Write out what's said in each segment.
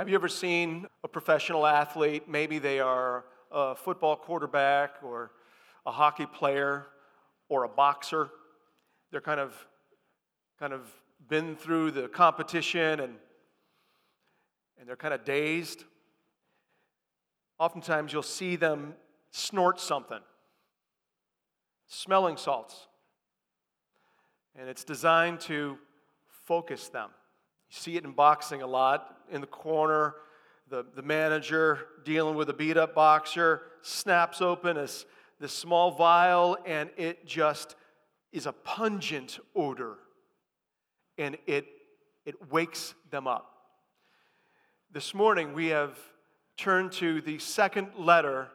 Have you ever seen a professional athlete? Maybe they are a football quarterback or a hockey player or a boxer. They're kind of kind of been through the competition and and they're kind of dazed. Oftentimes you'll see them snort something. Smelling salts. And it's designed to focus them. You see it in boxing a lot. In the corner, the, the manager dealing with a beat up boxer snaps open this, this small vial, and it just is a pungent odor. And it, it wakes them up. This morning, we have turned to the second letter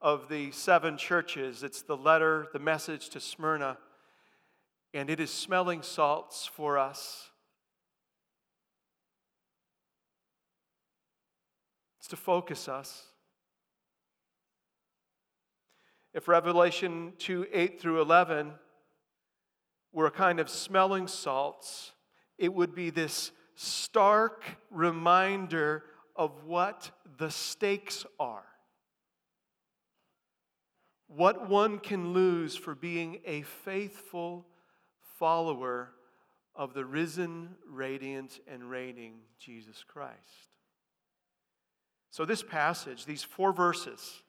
of the seven churches. It's the letter, the message to Smyrna, and it is smelling salts for us. To focus us. If Revelation 2 8 through 11 were a kind of smelling salts, it would be this stark reminder of what the stakes are. What one can lose for being a faithful follower of the risen, radiant, and reigning Jesus Christ. So, this passage, these four verses,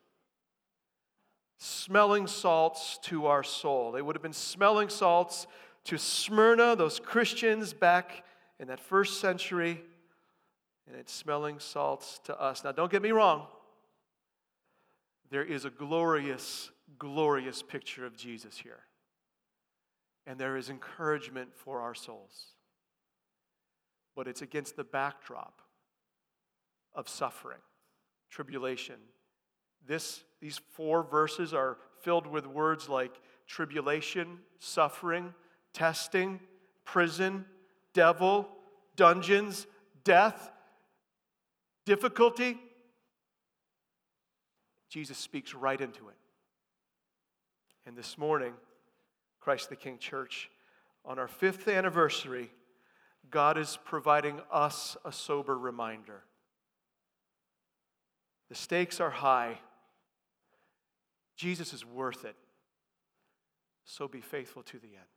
smelling salts to our soul. They would have been smelling salts to Smyrna, those Christians back in that first century, and it's smelling salts to us. Now, don't get me wrong. There is a glorious, glorious picture of Jesus here. And there is encouragement for our souls. But it's against the backdrop of suffering tribulation. This, these four verses are filled with words like tribulation, suffering, testing, prison, devil, dungeons, death, difficulty. Jesus speaks right into it. And this morning, Christ the King Church, on our fifth anniversary, God is providing us a sober reminder the stakes are high. Jesus is worth it. So be faithful to the end.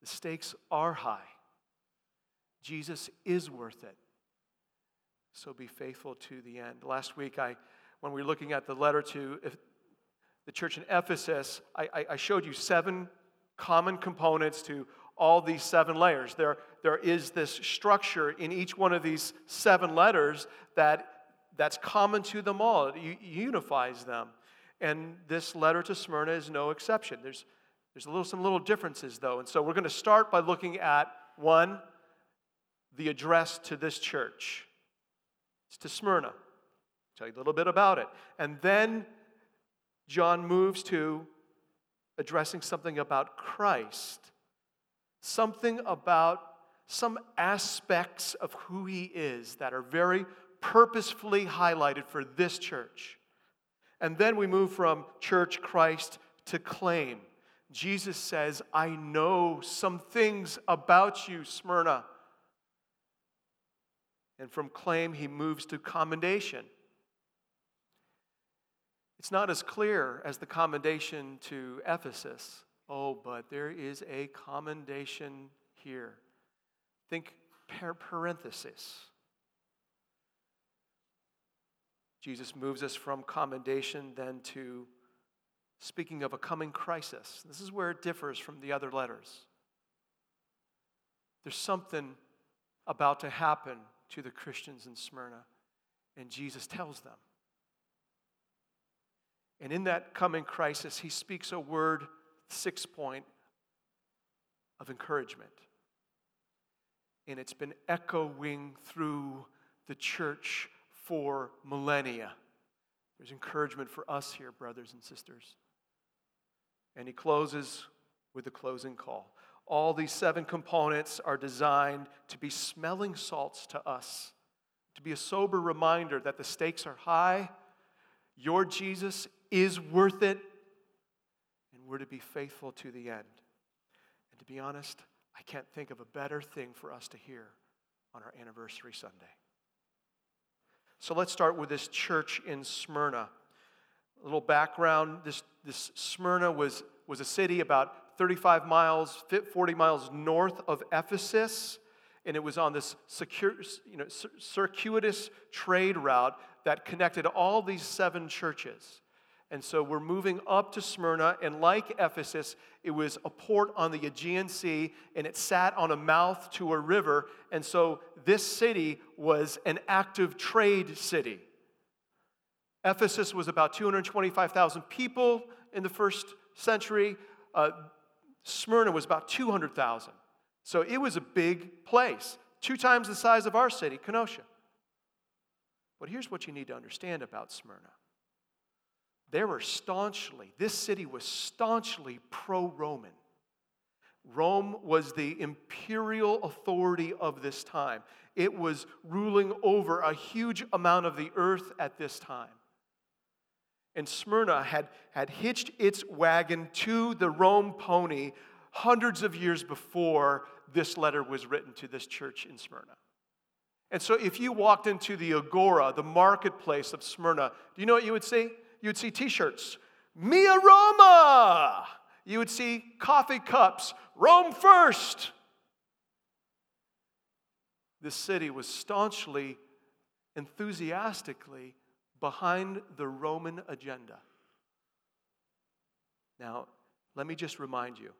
The stakes are high. Jesus is worth it. So be faithful to the end. Last week, I, when we were looking at the letter to the church in Ephesus, I, I showed you seven common components to all these seven layers. There, there is this structure in each one of these seven letters that that's common to them all. It unifies them. And this letter to Smyrna is no exception. There's, there's a little, some little differences, though. And so we're going to start by looking at one, the address to this church. It's to Smyrna. I'll tell you a little bit about it. And then John moves to addressing something about Christ, something about some aspects of who he is that are very purposefully highlighted for this church. And then we move from church Christ to claim. Jesus says, I know some things about you, Smyrna. And from claim, he moves to commendation. It's not as clear as the commendation to Ephesus. Oh, but there is a commendation here. Think parenthesis. Jesus moves us from commendation then to speaking of a coming crisis. This is where it differs from the other letters. There's something about to happen to the Christians in Smyrna, and Jesus tells them. And in that coming crisis, he speaks a word, six point, of encouragement. And it's been echoing through the church for millennia. There's encouragement for us here, brothers and sisters. And he closes with the closing call. All these seven components are designed to be smelling salts to us, to be a sober reminder that the stakes are high, your Jesus is worth it, and we're to be faithful to the end. And to be honest, I can't think of a better thing for us to hear on our anniversary Sunday. So let's start with this church in Smyrna. A little background this, this Smyrna was, was a city about 35 miles, 40 miles north of Ephesus, and it was on this secure, you know, circuitous trade route that connected all these seven churches. And so we're moving up to Smyrna, and like Ephesus, it was a port on the Aegean Sea, and it sat on a mouth to a river. And so this city was an active trade city. Ephesus was about 225,000 people in the first century. Uh, Smyrna was about 200,000. So it was a big place, two times the size of our city, Kenosha. But here's what you need to understand about Smyrna they were staunchly, this city was staunchly pro Roman. Rome was the imperial authority of this time. It was ruling over a huge amount of the earth at this time. And Smyrna had, had hitched its wagon to the Rome pony hundreds of years before this letter was written to this church in Smyrna. And so, if you walked into the agora, the marketplace of Smyrna, do you know what you would see? You would see t shirts, Mia Roma. You would see coffee cups, Rome first. This city was staunchly, enthusiastically behind the Roman agenda. Now, let me just remind you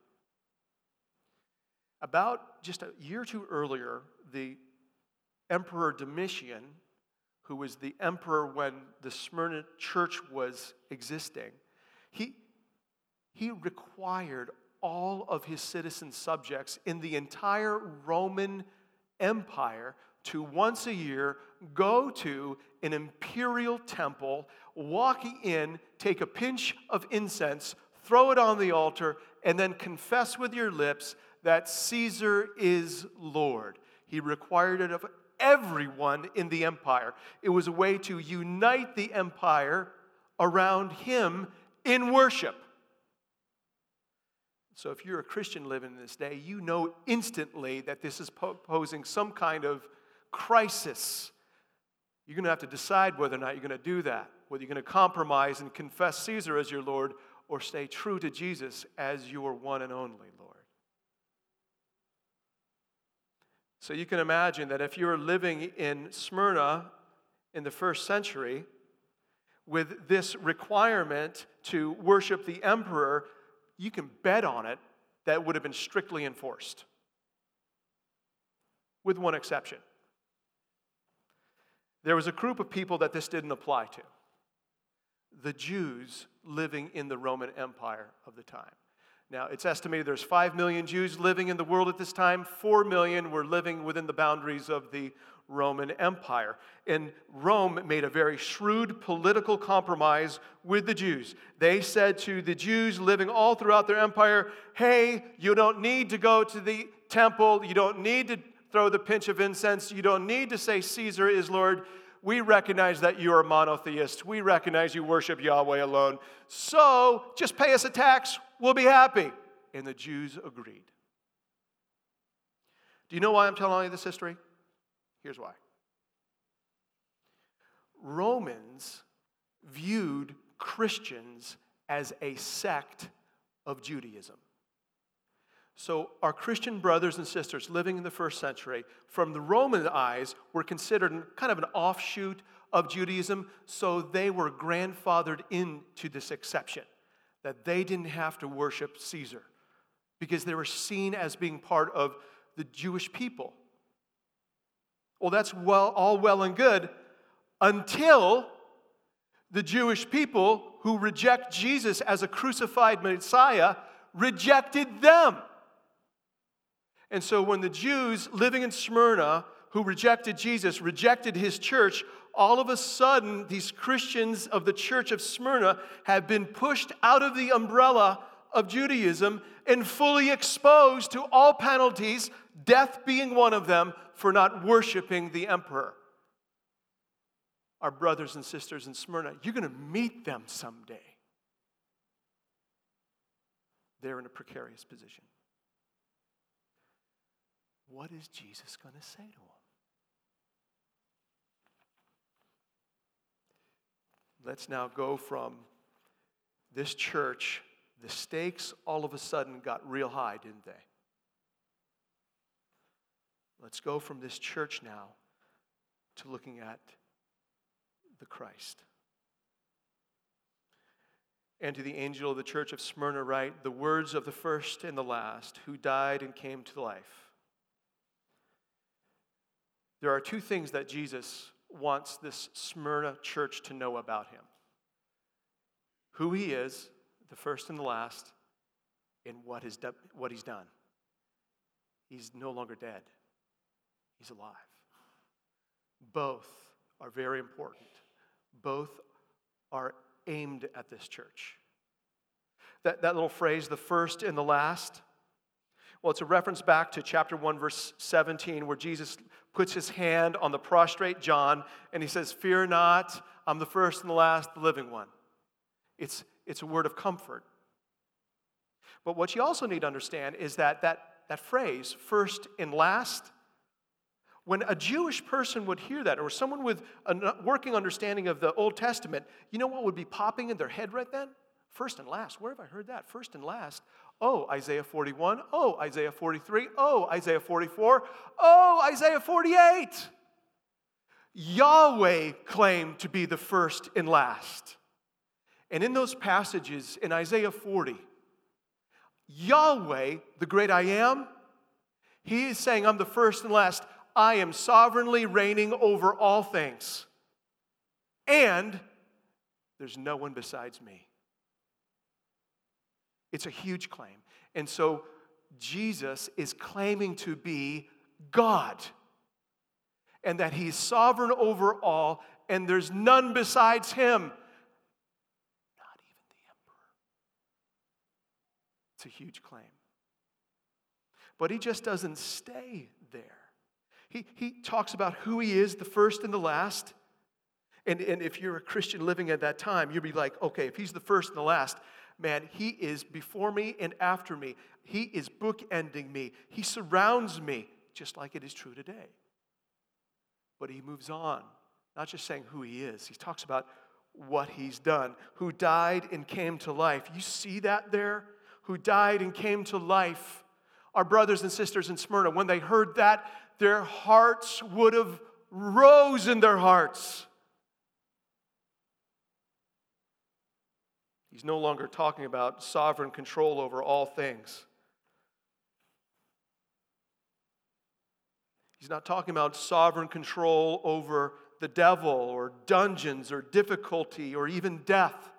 about just a year or two earlier, the Emperor Domitian who was the emperor when the Smyrna church was existing, he, he required all of his citizen subjects in the entire Roman Empire to once a year go to an imperial temple, walk in, take a pinch of incense, throw it on the altar, and then confess with your lips that Caesar is Lord. He required it of everyone in the empire. It was a way to unite the empire around him in worship. So, if you're a Christian living in this day, you know instantly that this is posing some kind of crisis. You're going to have to decide whether or not you're going to do that, whether you're going to compromise and confess Caesar as your Lord or stay true to Jesus as your one and only Lord. So you can imagine that if you were living in Smyrna in the first century with this requirement to worship the emperor, you can bet on it that would have been strictly enforced, with one exception. There was a group of people that this didn't apply to the Jews living in the Roman Empire of the time. Now, it's estimated there's 5 million Jews living in the world at this time. 4 million were living within the boundaries of the Roman Empire. And Rome made a very shrewd political compromise with the Jews. They said to the Jews living all throughout their empire, hey, you don't need to go to the temple, you don't need to throw the pinch of incense, you don't need to say Caesar is Lord. We recognize that you are monotheist. We recognize you worship Yahweh alone. So just pay us a tax we'll be happy. And the Jews agreed. Do you know why I'm telling you this history? Here's why. Romans viewed Christians as a sect of Judaism. So, our Christian brothers and sisters living in the first century, from the Roman eyes, were considered kind of an offshoot of Judaism, so they were grandfathered into this exception that they didn't have to worship Caesar because they were seen as being part of the Jewish people. Well, that's well, all well and good until the Jewish people who reject Jesus as a crucified Messiah rejected them. And so when the Jews living in Smyrna who rejected Jesus rejected his church, all of a sudden, these Christians of the church of Smyrna have been pushed out of the umbrella of Judaism and fully exposed to all penalties, death being one of them, for not worshiping the emperor. Our brothers and sisters in Smyrna, you're going to meet them someday. They're in a precarious position. What is Jesus going to say to them? Let's now go from this church, the stakes all of a sudden got real high, didn't they? Let's go from this church now to looking at the Christ. And to the angel of the church of Smyrna, write the words of the first and the last who died and came to life. There are two things that Jesus wants this Smyrna church to know about him who he is, the first and the last, and what, what he's done. He's no longer dead, he's alive. Both are very important, both are aimed at this church. That, that little phrase, the first and the last, well, it's a reference back to chapter 1, verse 17, where Jesus puts his hand on the prostrate John and he says, Fear not, I'm the first and the last, the living one. It's, it's a word of comfort. But what you also need to understand is that that, that phrase, first and last, when a Jewish person would hear that, or someone with a working understanding of the Old Testament, you know what would be popping in their head right then? First and last. Where have I heard that? First and last. Oh, Isaiah 41. Oh, Isaiah 43. Oh, Isaiah 44. Oh, Isaiah 48. Yahweh claimed to be the first and last. And in those passages in Isaiah 40, Yahweh, the great I am, he is saying, I'm the first and last. I am sovereignly reigning over all things. And there's no one besides me. It's a huge claim. And so Jesus is claiming to be God and that he's sovereign over all and there's none besides him. Not even the emperor. It's a huge claim. But he just doesn't stay there. He, he talks about who he is, the first and the last. And, and if you're a Christian living at that time, you'd be like, okay, if he's the first and the last, man, he is before me and after me. He is bookending me. He surrounds me, just like it is true today. But he moves on, not just saying who he is, he talks about what he's done, who died and came to life. You see that there? Who died and came to life. Our brothers and sisters in Smyrna, when they heard that, their hearts would have rose in their hearts. He's no longer talking about sovereign control over all things. He's not talking about sovereign control over the devil or dungeons or difficulty or even death.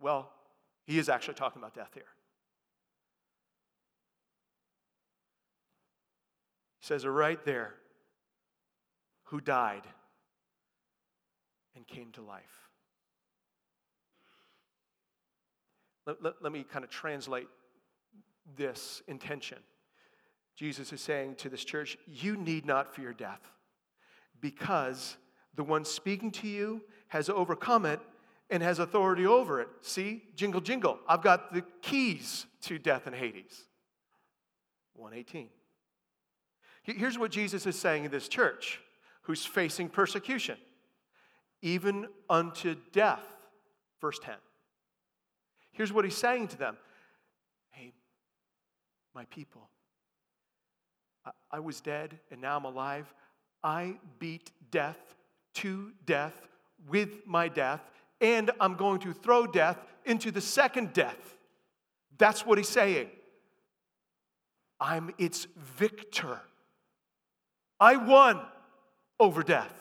Well, he is actually talking about death here. He says it right there who died and came to life. Let, let, let me kind of translate this intention. Jesus is saying to this church, You need not fear death because the one speaking to you has overcome it and has authority over it. See, jingle, jingle. I've got the keys to death and Hades. 118. Here's what Jesus is saying to this church who's facing persecution, even unto death. Verse 10. Here's what he's saying to them Hey, my people, I, I was dead and now I'm alive. I beat death to death with my death, and I'm going to throw death into the second death. That's what he's saying. I'm its victor. I won over death.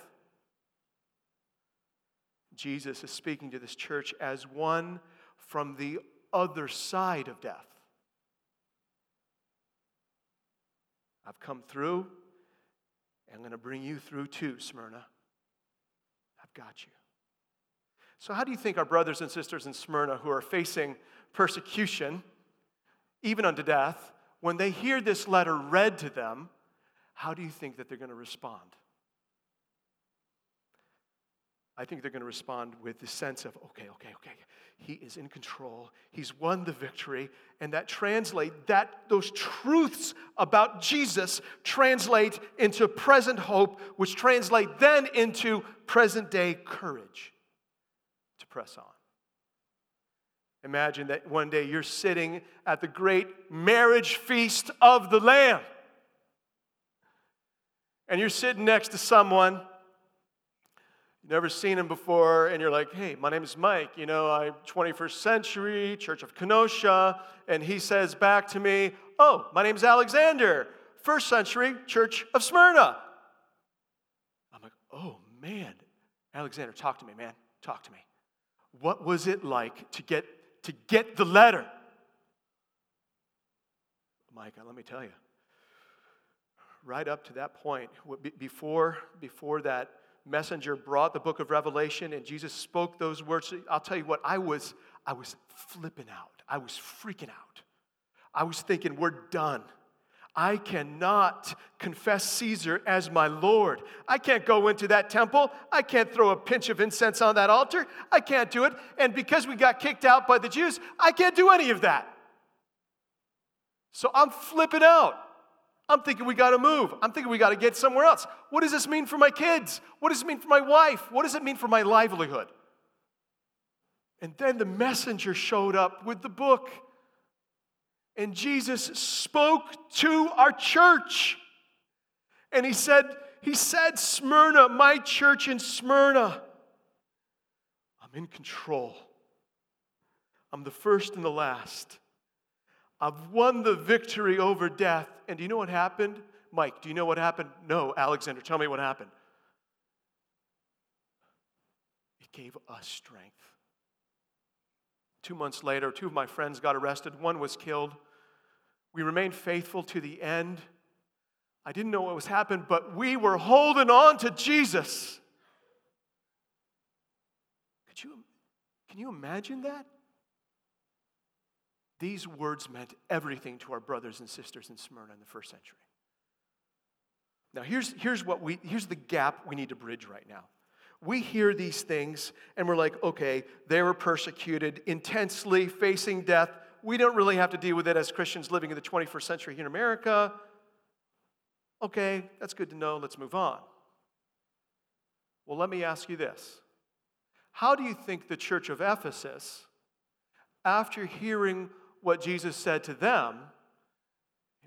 Jesus is speaking to this church as one from the other side of death. I've come through, and I'm going to bring you through too, Smyrna. I've got you. So, how do you think our brothers and sisters in Smyrna who are facing persecution, even unto death, when they hear this letter read to them, how do you think that they're going to respond? I think they're going to respond with the sense of, okay, okay, okay, he is in control. He's won the victory. And that translate that those truths about Jesus translate into present hope, which translate then into present day courage to press on. Imagine that one day you're sitting at the great marriage feast of the Lamb. And you're sitting next to someone you've never seen him before, and you're like, hey, my name is Mike. You know, I'm 21st century, Church of Kenosha. And he says back to me, oh, my name is Alexander, first century, Church of Smyrna. I'm like, oh, man. Alexander, talk to me, man. Talk to me. What was it like to get to get the letter? Micah, let me tell you. Right up to that point, before, before that messenger brought the book of Revelation and Jesus spoke those words, I'll tell you what, I was, I was flipping out. I was freaking out. I was thinking, we're done. I cannot confess Caesar as my Lord. I can't go into that temple. I can't throw a pinch of incense on that altar. I can't do it. And because we got kicked out by the Jews, I can't do any of that. So I'm flipping out. I'm thinking we got to move. I'm thinking we got to get somewhere else. What does this mean for my kids? What does it mean for my wife? What does it mean for my livelihood? And then the messenger showed up with the book. And Jesus spoke to our church. And he said, He said, Smyrna, my church in Smyrna, I'm in control. I'm the first and the last. I've won the victory over death. And do you know what happened? Mike, do you know what happened? No, Alexander, tell me what happened. It gave us strength. Two months later, two of my friends got arrested. One was killed. We remained faithful to the end. I didn't know what was happening, but we were holding on to Jesus. Could you, can you imagine that? These words meant everything to our brothers and sisters in Smyrna in the first century. Now, here's, here's, what we, here's the gap we need to bridge right now. We hear these things and we're like, okay, they were persecuted, intensely facing death we don't really have to deal with it as Christians living in the 21st century here in America. Okay, that's good to know. Let's move on. Well, let me ask you this How do you think the church of Ephesus, after hearing what Jesus said to them,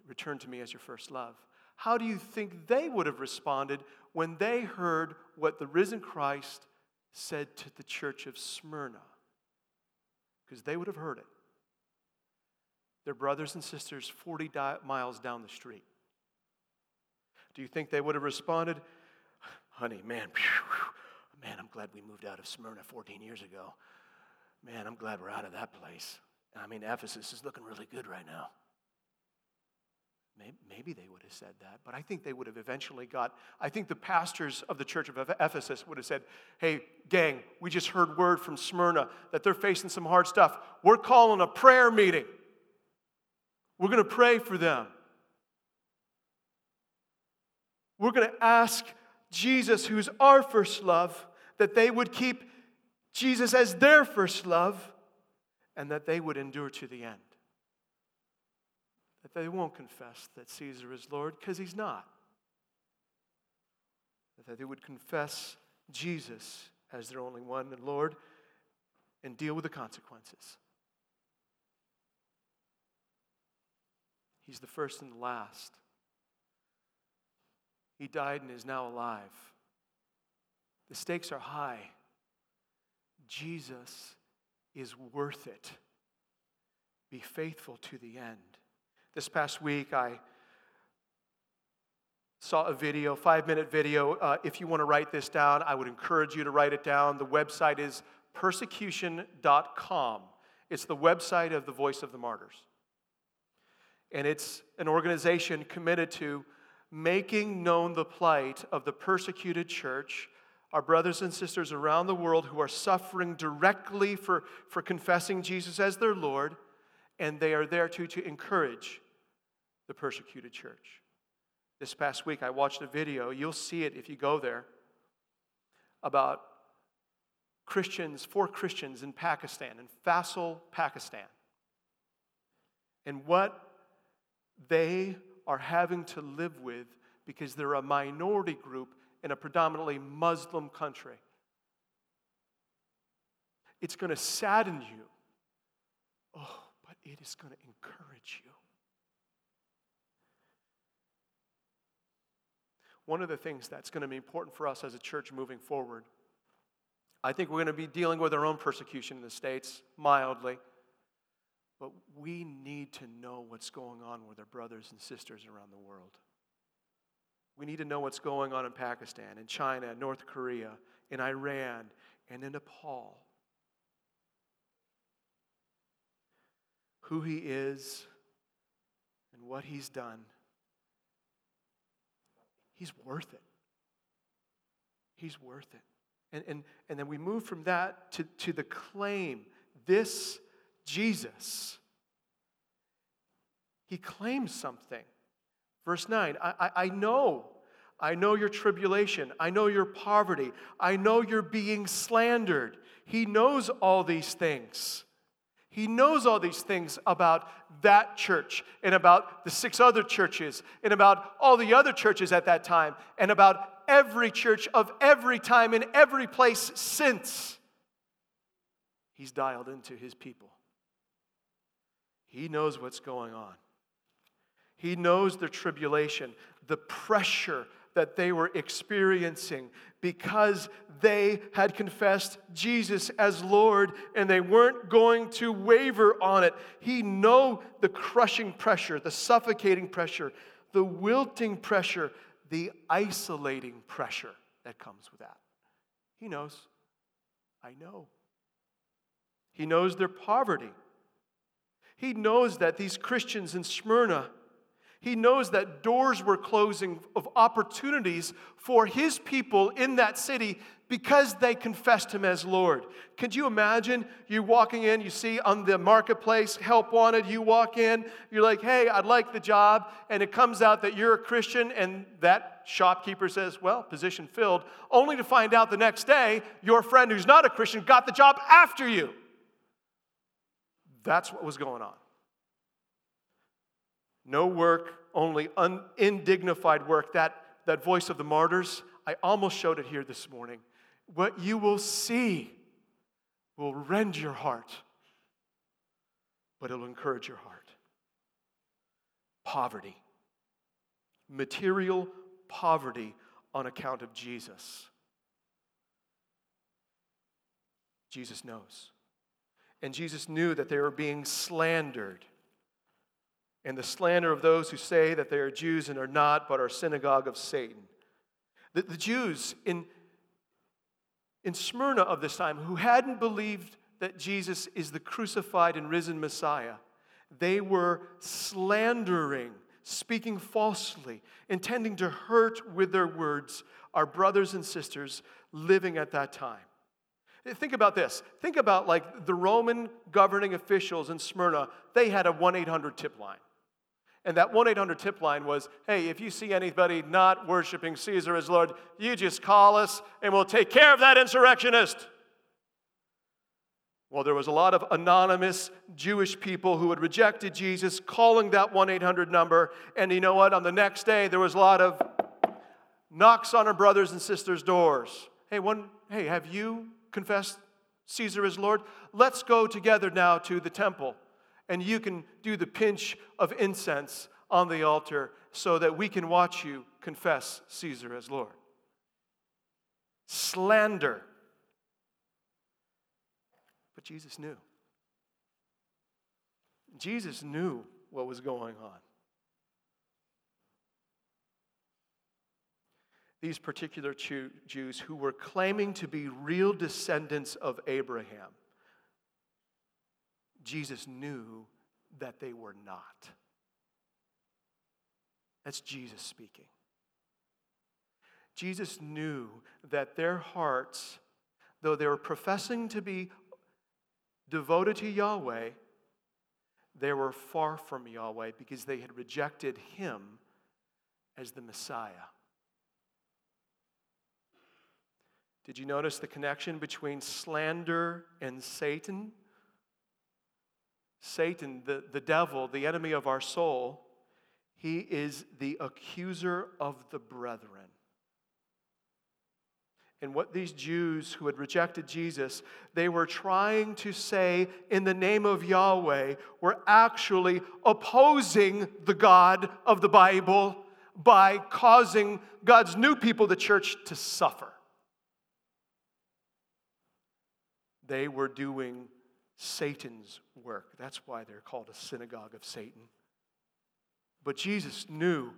return to me as your first love, how do you think they would have responded when they heard what the risen Christ said to the church of Smyrna? Because they would have heard it their brothers and sisters 40 di- miles down the street. Do you think they would have responded, honey, man, man, I'm glad we moved out of Smyrna 14 years ago. Man, I'm glad we're out of that place. I mean, Ephesus is looking really good right now. Maybe they would have said that, but I think they would have eventually got. I think the pastors of the church of Ephesus would have said, Hey, gang, we just heard word from Smyrna that they're facing some hard stuff. We're calling a prayer meeting. We're going to pray for them. We're going to ask Jesus, who's our first love, that they would keep Jesus as their first love and that they would endure to the end. That they won't confess that Caesar is Lord because he's not. That they would confess Jesus as their only one and Lord and deal with the consequences. He's the first and the last. He died and is now alive. The stakes are high. Jesus is worth it. Be faithful to the end. This past week, I saw a video, five minute video. Uh, if you want to write this down, I would encourage you to write it down. The website is persecution.com. It's the website of the Voice of the Martyrs. And it's an organization committed to making known the plight of the persecuted church, our brothers and sisters around the world who are suffering directly for, for confessing Jesus as their Lord, and they are there to, to encourage the persecuted church. This past week, I watched a video, you'll see it if you go there, about Christians, four Christians in Pakistan, in Faisal, Pakistan. And what they are having to live with because they're a minority group in a predominantly Muslim country. It's going to sadden you. Oh, but it is going to encourage you. One of the things that's going to be important for us as a church moving forward, I think we're going to be dealing with our own persecution in the States mildly. But we need to know what's going on with our brothers and sisters around the world. We need to know what's going on in Pakistan, in China, North Korea, in Iran, and in Nepal. Who he is and what he's done. He's worth it. He's worth it. And, and, and then we move from that to, to the claim this Jesus. He claims something. Verse 9 I, I, know. I know your tribulation. I know your poverty. I know you're being slandered. He knows all these things. He knows all these things about that church and about the six other churches and about all the other churches at that time and about every church of every time in every place since. He's dialed into his people. He knows what's going on. He knows their tribulation, the pressure that they were experiencing because they had confessed Jesus as Lord and they weren't going to waver on it. He know the crushing pressure, the suffocating pressure, the wilting pressure, the isolating pressure that comes with that. He knows. I know. He knows their poverty. He knows that these Christians in Smyrna, he knows that doors were closing of opportunities for his people in that city because they confessed him as Lord. Could you imagine you walking in, you see on the marketplace, help wanted, you walk in, you're like, hey, I'd like the job, and it comes out that you're a Christian, and that shopkeeper says, well, position filled, only to find out the next day your friend who's not a Christian got the job after you. That's what was going on. No work, only un- indignified work. That, that voice of the martyrs, I almost showed it here this morning. What you will see will rend your heart, but it'll encourage your heart. Poverty, material poverty on account of Jesus. Jesus knows. And Jesus knew that they were being slandered. And the slander of those who say that they are Jews and are not, but are synagogue of Satan. The, the Jews in, in Smyrna of this time who hadn't believed that Jesus is the crucified and risen Messiah, they were slandering, speaking falsely, intending to hurt with their words our brothers and sisters living at that time. Think about this. Think about like the Roman governing officials in Smyrna, they had a 1 800 tip line. And that 1 800 tip line was hey, if you see anybody not worshiping Caesar as Lord, you just call us and we'll take care of that insurrectionist. Well, there was a lot of anonymous Jewish people who had rejected Jesus calling that 1 800 number. And you know what? On the next day, there was a lot of knocks on our brothers and sisters' doors. Hey, one, hey, have you confessed Caesar is Lord? Let's go together now to the temple. And you can do the pinch of incense on the altar so that we can watch you confess Caesar as Lord. Slander. But Jesus knew. Jesus knew what was going on. these particular Jews who were claiming to be real descendants of Abraham, Jesus knew that they were not. That's Jesus speaking. Jesus knew that their hearts, though they were professing to be devoted to Yahweh, they were far from Yahweh because they had rejected him as the Messiah. Did you notice the connection between slander and Satan? Satan, the, the devil, the enemy of our soul, he is the accuser of the brethren. And what these Jews who had rejected Jesus, they were trying to say in the name of Yahweh, were actually opposing the God of the Bible by causing God's new people, the church, to suffer. They were doing Satan's work. That's why they're called a synagogue of Satan. But Jesus knew.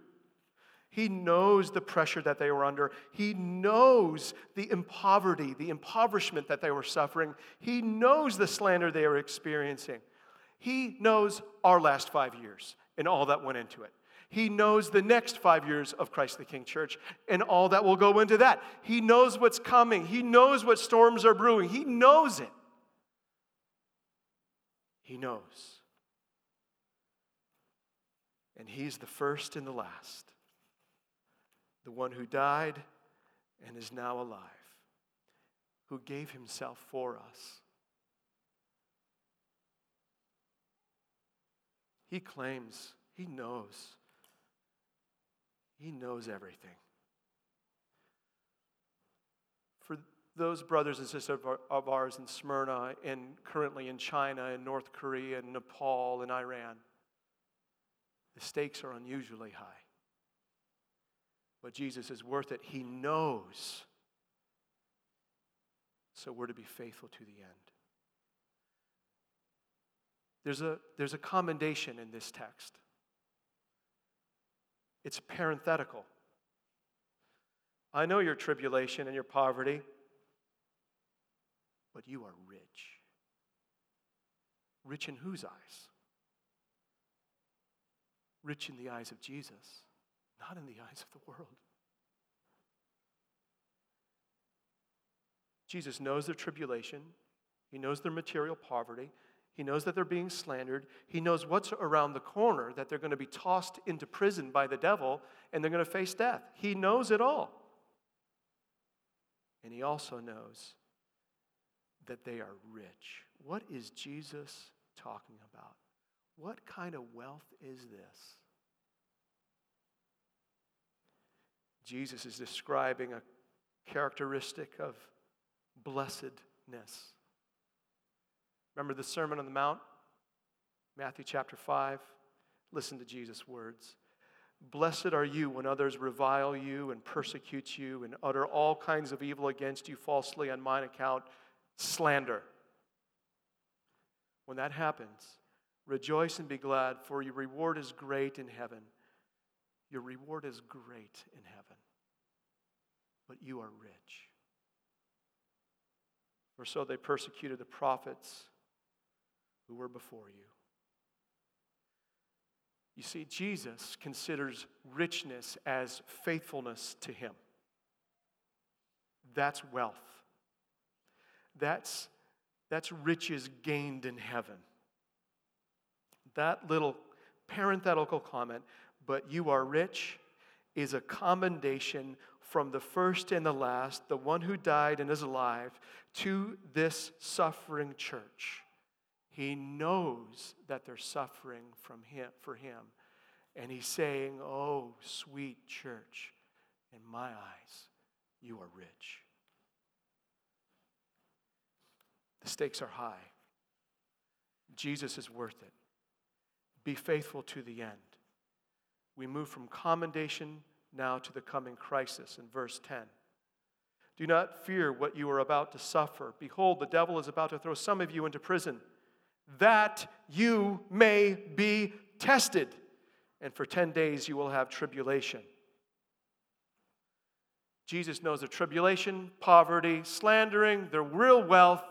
He knows the pressure that they were under. He knows the poverty, the impoverishment that they were suffering. He knows the slander they were experiencing. He knows our last five years and all that went into it. He knows the next five years of Christ the King Church and all that will go into that. He knows what's coming. He knows what storms are brewing. He knows it. He knows. And He's the first and the last, the one who died and is now alive, who gave Himself for us. He claims, He knows he knows everything. For those brothers and sisters of ours in Smyrna and currently in China and North Korea and Nepal and Iran, the stakes are unusually high. But Jesus is worth it. He knows. So we're to be faithful to the end. There's a, there's a commendation in this text. It's parenthetical. I know your tribulation and your poverty, but you are rich. Rich in whose eyes? Rich in the eyes of Jesus, not in the eyes of the world. Jesus knows their tribulation, He knows their material poverty, he knows that they're being slandered. He knows what's around the corner, that they're going to be tossed into prison by the devil and they're going to face death. He knows it all. And he also knows that they are rich. What is Jesus talking about? What kind of wealth is this? Jesus is describing a characteristic of blessedness. Remember the Sermon on the Mount? Matthew chapter 5. Listen to Jesus' words. Blessed are you when others revile you and persecute you and utter all kinds of evil against you falsely on mine account, slander. When that happens, rejoice and be glad, for your reward is great in heaven. Your reward is great in heaven, but you are rich. For so they persecuted the prophets who were before you. You see, Jesus considers richness as faithfulness to Him. That's wealth. That's, that's riches gained in heaven. That little parenthetical comment, but you are rich, is a commendation from the first and the last, the one who died and is alive, to this suffering church. He knows that they're suffering from him, for him. And he's saying, Oh, sweet church, in my eyes, you are rich. The stakes are high. Jesus is worth it. Be faithful to the end. We move from commendation now to the coming crisis in verse 10. Do not fear what you are about to suffer. Behold, the devil is about to throw some of you into prison that you may be tested. And for 10 days you will have tribulation. Jesus knows the tribulation, poverty, slandering, their real wealth,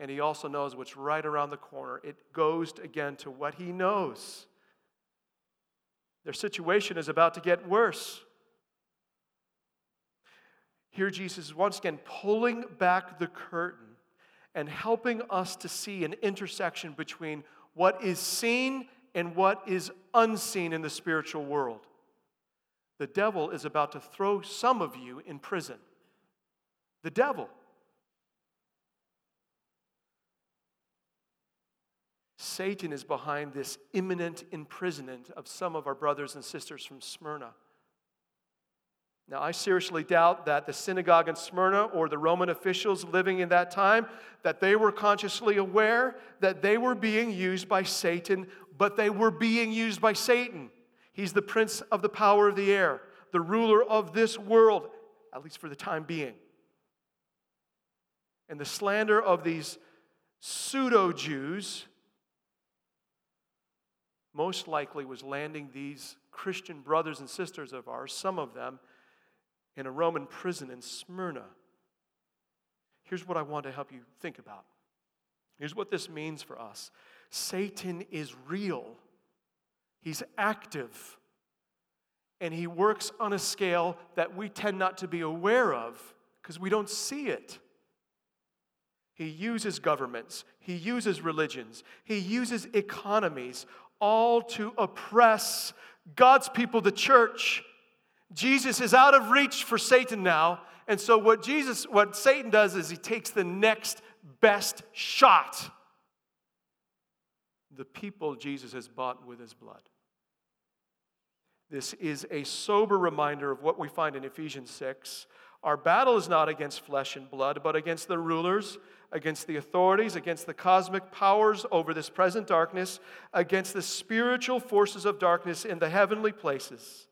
and he also knows what's right around the corner. It goes again to what he knows. Their situation is about to get worse. Here, Jesus is once again pulling back the curtain and helping us to see an intersection between what is seen and what is unseen in the spiritual world. The devil is about to throw some of you in prison. The devil. Satan is behind this imminent imprisonment of some of our brothers and sisters from Smyrna. Now, I seriously doubt that the synagogue in Smyrna or the Roman officials living in that time that they were consciously aware that they were being used by Satan, but they were being used by Satan. He's the prince of the power of the air, the ruler of this world, at least for the time being. And the slander of these pseudo Jews most likely was landing these Christian brothers and sisters of ours, some of them, in a Roman prison in Smyrna. Here's what I want to help you think about. Here's what this means for us Satan is real, he's active, and he works on a scale that we tend not to be aware of because we don't see it. He uses governments, he uses religions, he uses economies, all to oppress God's people, the church. Jesus is out of reach for Satan now. And so what Jesus what Satan does is he takes the next best shot. The people Jesus has bought with his blood. This is a sober reminder of what we find in Ephesians 6. Our battle is not against flesh and blood, but against the rulers, against the authorities, against the cosmic powers over this present darkness, against the spiritual forces of darkness in the heavenly places.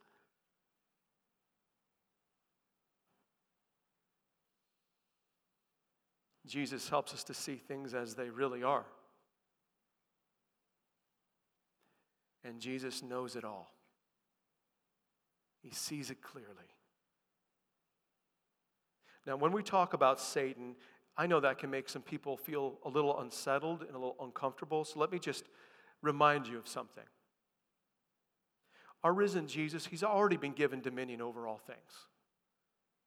Jesus helps us to see things as they really are. And Jesus knows it all, He sees it clearly. Now, when we talk about Satan, I know that can make some people feel a little unsettled and a little uncomfortable, so let me just remind you of something. Our risen Jesus, he's already been given dominion over all things.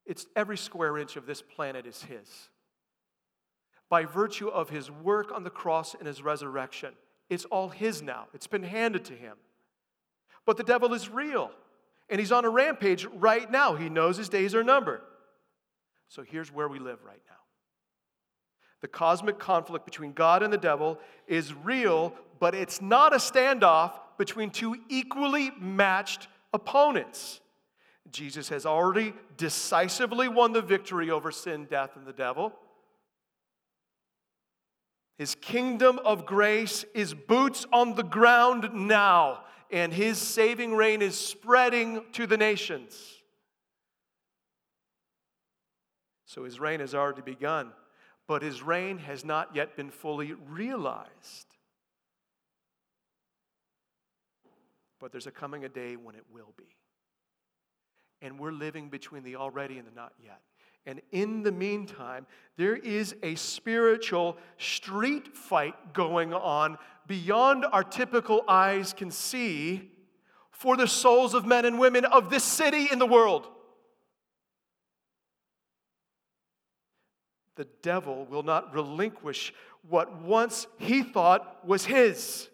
It's every square inch of this planet is his by virtue of his work on the cross and his resurrection. It's all his now, it's been handed to him. But the devil is real, and he's on a rampage right now. He knows his days are numbered. So here's where we live right now. The cosmic conflict between God and the devil is real, but it's not a standoff between two equally matched opponents. Jesus has already decisively won the victory over sin, death, and the devil. His kingdom of grace is boots on the ground now, and his saving reign is spreading to the nations. So his reign has already begun, but his reign has not yet been fully realized. But there's a coming a day when it will be. And we're living between the already and the not yet. And in the meantime, there is a spiritual street fight going on beyond our typical eyes can see for the souls of men and women of this city in the world. The devil will not relinquish what once he thought was his.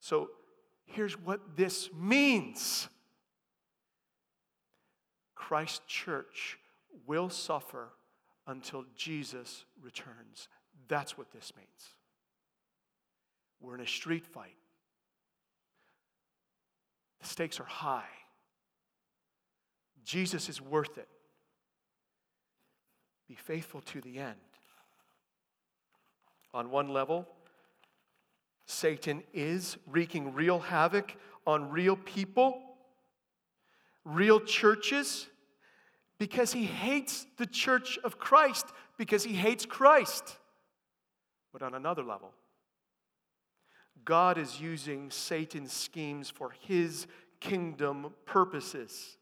So here's what this means Christ Church will suffer until Jesus returns. That's what this means. We're in a street fight. The stakes are high. Jesus is worth it. Be faithful to the end. On one level, Satan is wreaking real havoc on real people, real churches, because he hates the church of Christ, because he hates Christ. But on another level, God is using Satan's schemes for his kingdom purposes.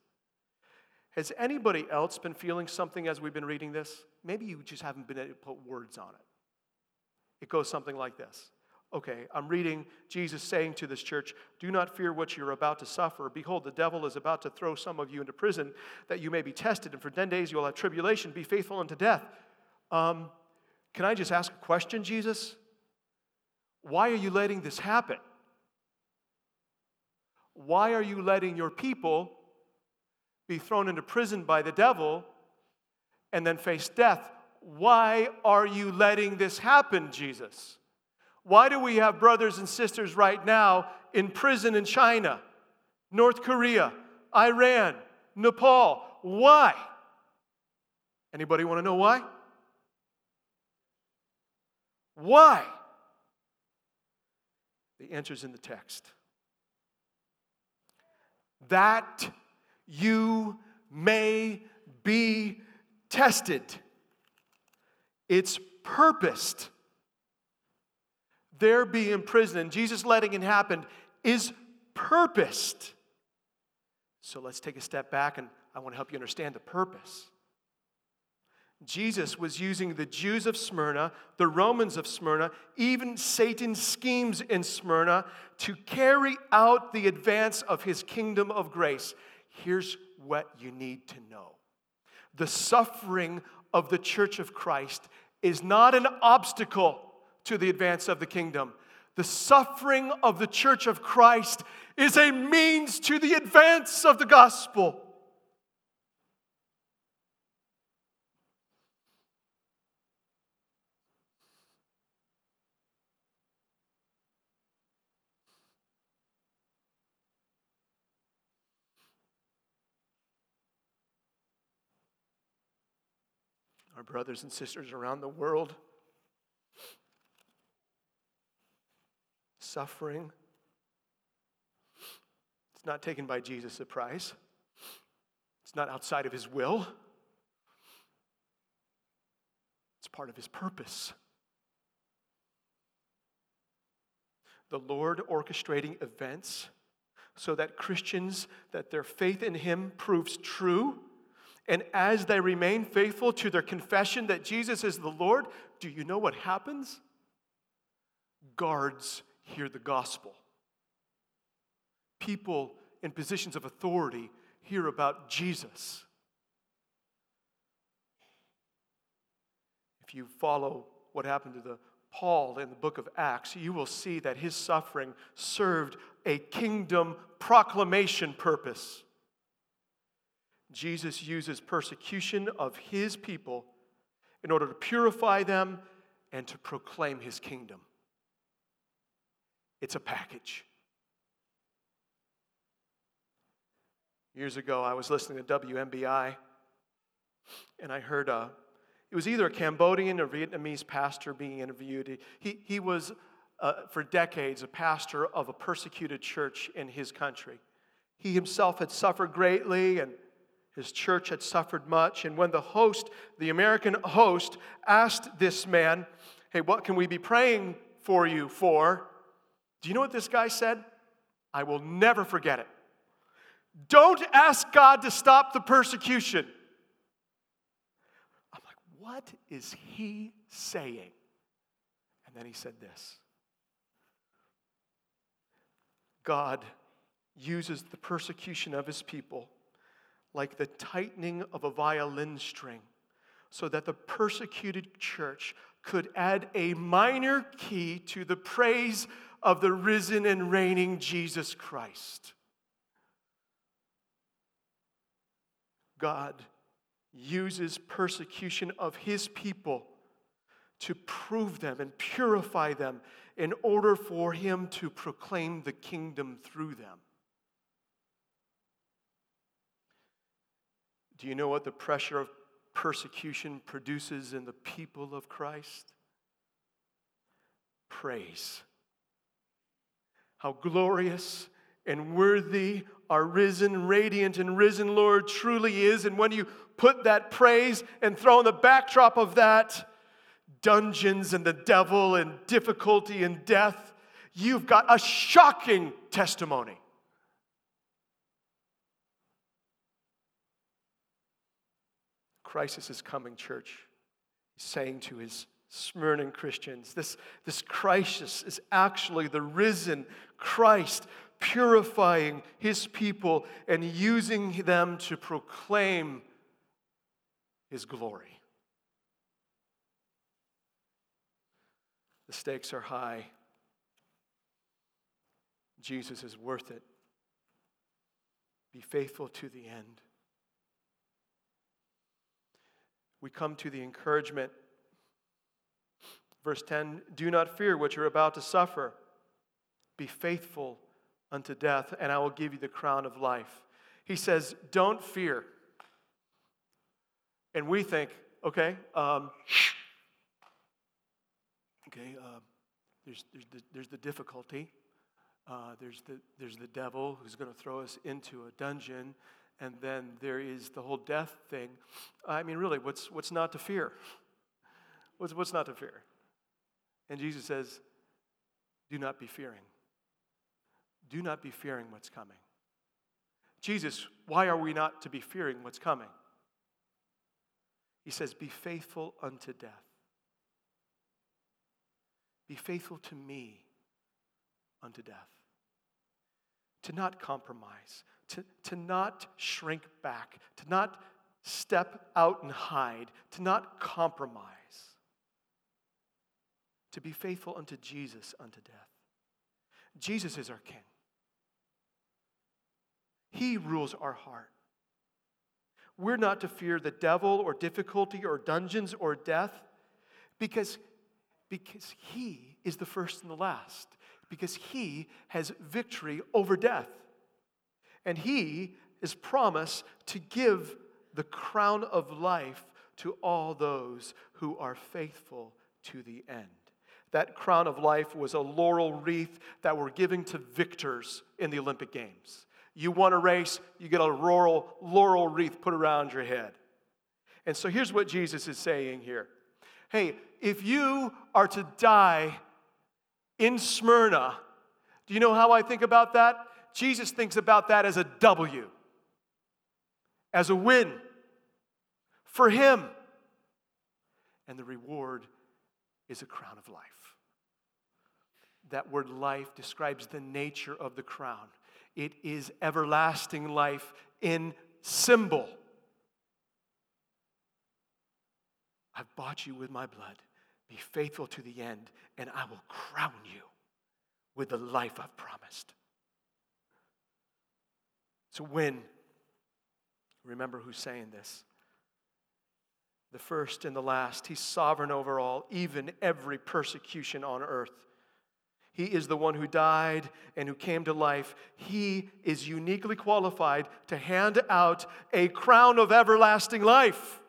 Has anybody else been feeling something as we've been reading this? Maybe you just haven't been able to put words on it. It goes something like this Okay, I'm reading Jesus saying to this church, Do not fear what you're about to suffer. Behold, the devil is about to throw some of you into prison that you may be tested, and for 10 days you'll have tribulation. Be faithful unto death. Um, can I just ask a question, Jesus? Why are you letting this happen? Why are you letting your people be thrown into prison by the devil and then face death? Why are you letting this happen, Jesus? Why do we have brothers and sisters right now in prison in China, North Korea, Iran, Nepal. Why? Anybody want to know why? Why? The answer's in the text. That you may be tested. It's purposed. There being in prison and Jesus letting it happen is purposed. So let's take a step back and I want to help you understand the purpose. Jesus was using the Jews of Smyrna, the Romans of Smyrna, even Satan's schemes in Smyrna to carry out the advance of his kingdom of grace. Here's what you need to know the suffering of the church of Christ is not an obstacle to the advance of the kingdom. The suffering of the church of Christ is a means to the advance of the gospel. Our brothers and sisters around the world suffering. It's not taken by Jesus' surprise, it's not outside of his will, it's part of his purpose. The Lord orchestrating events so that Christians, that their faith in him proves true. And as they remain faithful to their confession that Jesus is the Lord, do you know what happens? Guards hear the gospel. People in positions of authority hear about Jesus. If you follow what happened to the Paul in the book of Acts, you will see that his suffering served a kingdom proclamation purpose. Jesus uses persecution of his people in order to purify them and to proclaim his kingdom. It's a package. Years ago, I was listening to WMBI, and I heard a, uh, it was either a Cambodian or Vietnamese pastor being interviewed. He, he was, uh, for decades, a pastor of a persecuted church in his country. He himself had suffered greatly, and his church had suffered much. And when the host, the American host, asked this man, Hey, what can we be praying for you for? Do you know what this guy said? I will never forget it. Don't ask God to stop the persecution. I'm like, what is he saying? And then he said this God uses the persecution of his people like the tightening of a violin string so that the persecuted church could add a minor key to the praise of the risen and reigning Jesus Christ. God uses persecution of his people to prove them and purify them in order for him to proclaim the kingdom through them. Do you know what the pressure of persecution produces in the people of Christ? Praise how glorious and worthy our risen, radiant, and risen Lord truly is. And when you put that praise and throw in the backdrop of that dungeons and the devil and difficulty and death, you've got a shocking testimony. Crisis is coming, church. He's saying to his Smyrna Christians. This, this crisis is actually the risen Christ purifying his people and using them to proclaim his glory. The stakes are high. Jesus is worth it. Be faithful to the end. We come to the encouragement Verse 10 Do not fear what you're about to suffer. Be faithful unto death, and I will give you the crown of life. He says, Don't fear. And we think, okay, um, okay, uh, there's, there's, the, there's the difficulty. Uh, there's, the, there's the devil who's going to throw us into a dungeon. And then there is the whole death thing. I mean, really, what's, what's not to fear? What's, what's not to fear? And Jesus says, Do not be fearing. Do not be fearing what's coming. Jesus, why are we not to be fearing what's coming? He says, Be faithful unto death. Be faithful to me unto death. To not compromise, to, to not shrink back, to not step out and hide, to not compromise. To be faithful unto Jesus unto death. Jesus is our King. He rules our heart. We're not to fear the devil or difficulty or dungeons or death because, because He is the first and the last, because He has victory over death. And He is promised to give the crown of life to all those who are faithful to the end. That crown of life was a laurel wreath that were given to victors in the Olympic Games. You won a race, you get a laurel, laurel wreath put around your head. And so here's what Jesus is saying here Hey, if you are to die in Smyrna, do you know how I think about that? Jesus thinks about that as a W, as a win for him. And the reward is a crown of life. That word life describes the nature of the crown. It is everlasting life in symbol. I've bought you with my blood. Be faithful to the end, and I will crown you with the life I've promised. So, when, remember who's saying this the first and the last, he's sovereign over all, even every persecution on earth. He is the one who died and who came to life. He is uniquely qualified to hand out a crown of everlasting life.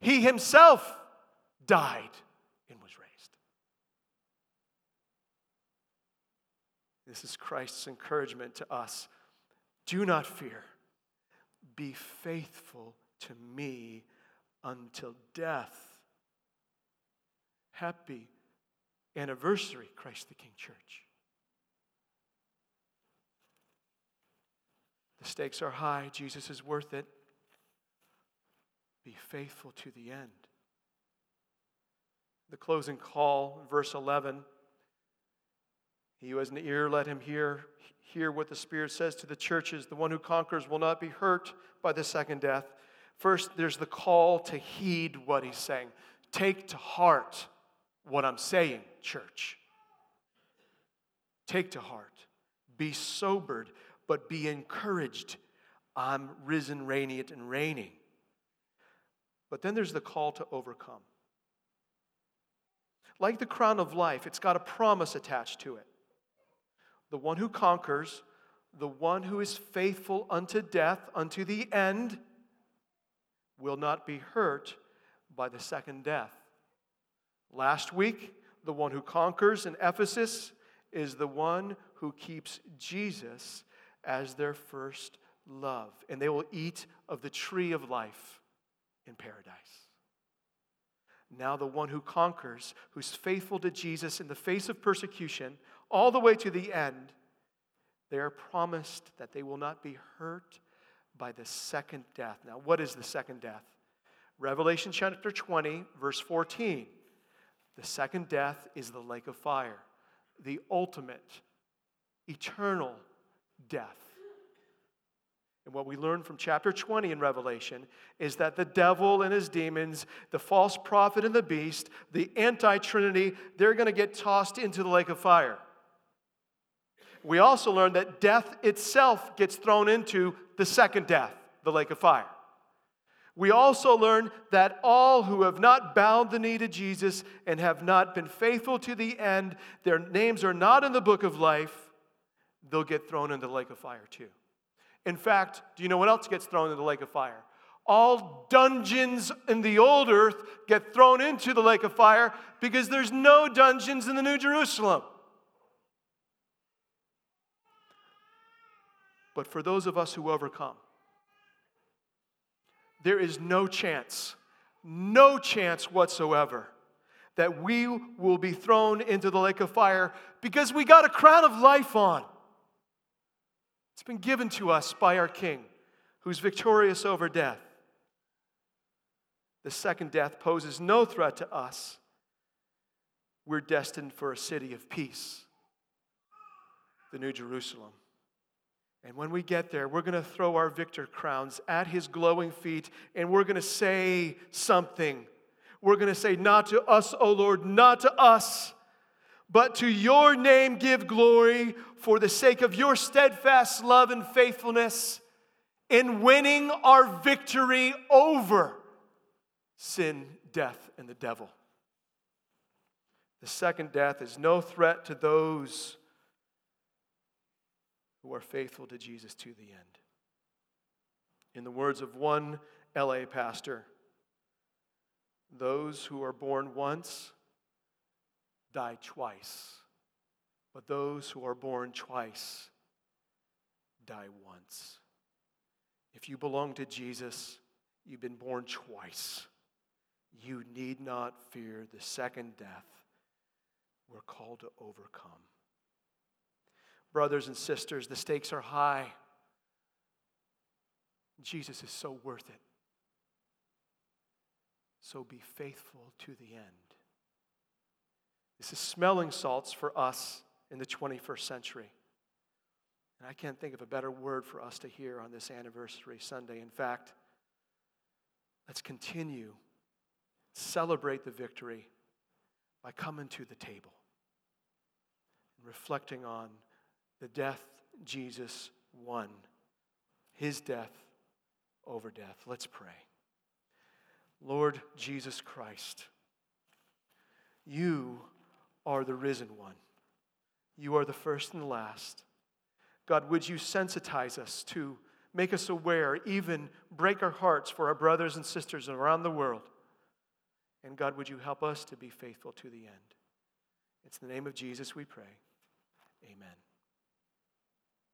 He himself died and was raised. This is Christ's encouragement to us. Do not fear. Be faithful to me until death. Happy anniversary, Christ the King Church. The stakes are high. Jesus is worth it. Be faithful to the end. The closing call, verse 11. He who has an ear, let him hear. Hear what the Spirit says to the churches. The one who conquers will not be hurt by the second death. First, there's the call to heed what he's saying. Take to heart what I'm saying, church. Take to heart. Be sobered, but be encouraged. I'm risen, radiant, and reigning. But then there's the call to overcome. Like the crown of life, it's got a promise attached to it. The one who conquers, the one who is faithful unto death, unto the end, will not be hurt by the second death. Last week, the one who conquers in Ephesus is the one who keeps Jesus as their first love, and they will eat of the tree of life in paradise. Now, the one who conquers, who's faithful to Jesus in the face of persecution, all the way to the end, they are promised that they will not be hurt by the second death. Now, what is the second death? Revelation chapter 20, verse 14. The second death is the lake of fire, the ultimate, eternal death. And what we learn from chapter 20 in Revelation is that the devil and his demons, the false prophet and the beast, the anti Trinity, they're going to get tossed into the lake of fire. We also learn that death itself gets thrown into the second death, the lake of fire. We also learn that all who have not bowed the knee to Jesus and have not been faithful to the end, their names are not in the book of life, they'll get thrown into the lake of fire too. In fact, do you know what else gets thrown into the lake of fire? All dungeons in the old earth get thrown into the lake of fire because there's no dungeons in the New Jerusalem. But for those of us who overcome, there is no chance, no chance whatsoever that we will be thrown into the lake of fire because we got a crown of life on. It's been given to us by our King, who's victorious over death. The second death poses no threat to us. We're destined for a city of peace, the New Jerusalem. And when we get there, we're going to throw our victor crowns at his glowing feet and we're going to say something. We're going to say, Not to us, O Lord, not to us, but to your name give glory for the sake of your steadfast love and faithfulness in winning our victory over sin, death, and the devil. The second death is no threat to those who are faithful to Jesus to the end. In the words of one LA pastor, those who are born once die twice, but those who are born twice die once. If you belong to Jesus, you've been born twice. You need not fear the second death. We're called to overcome. Brothers and sisters, the stakes are high. Jesus is so worth it. So be faithful to the end. This is smelling salts for us in the 21st century. And I can't think of a better word for us to hear on this anniversary Sunday. In fact, let's continue celebrate the victory by coming to the table and reflecting on the death Jesus won, his death over death. Let's pray. Lord Jesus Christ, you are the risen one. You are the first and the last. God, would you sensitize us to make us aware, even break our hearts for our brothers and sisters around the world and God, would you help us to be faithful to the end? It's the name of Jesus we pray. Amen.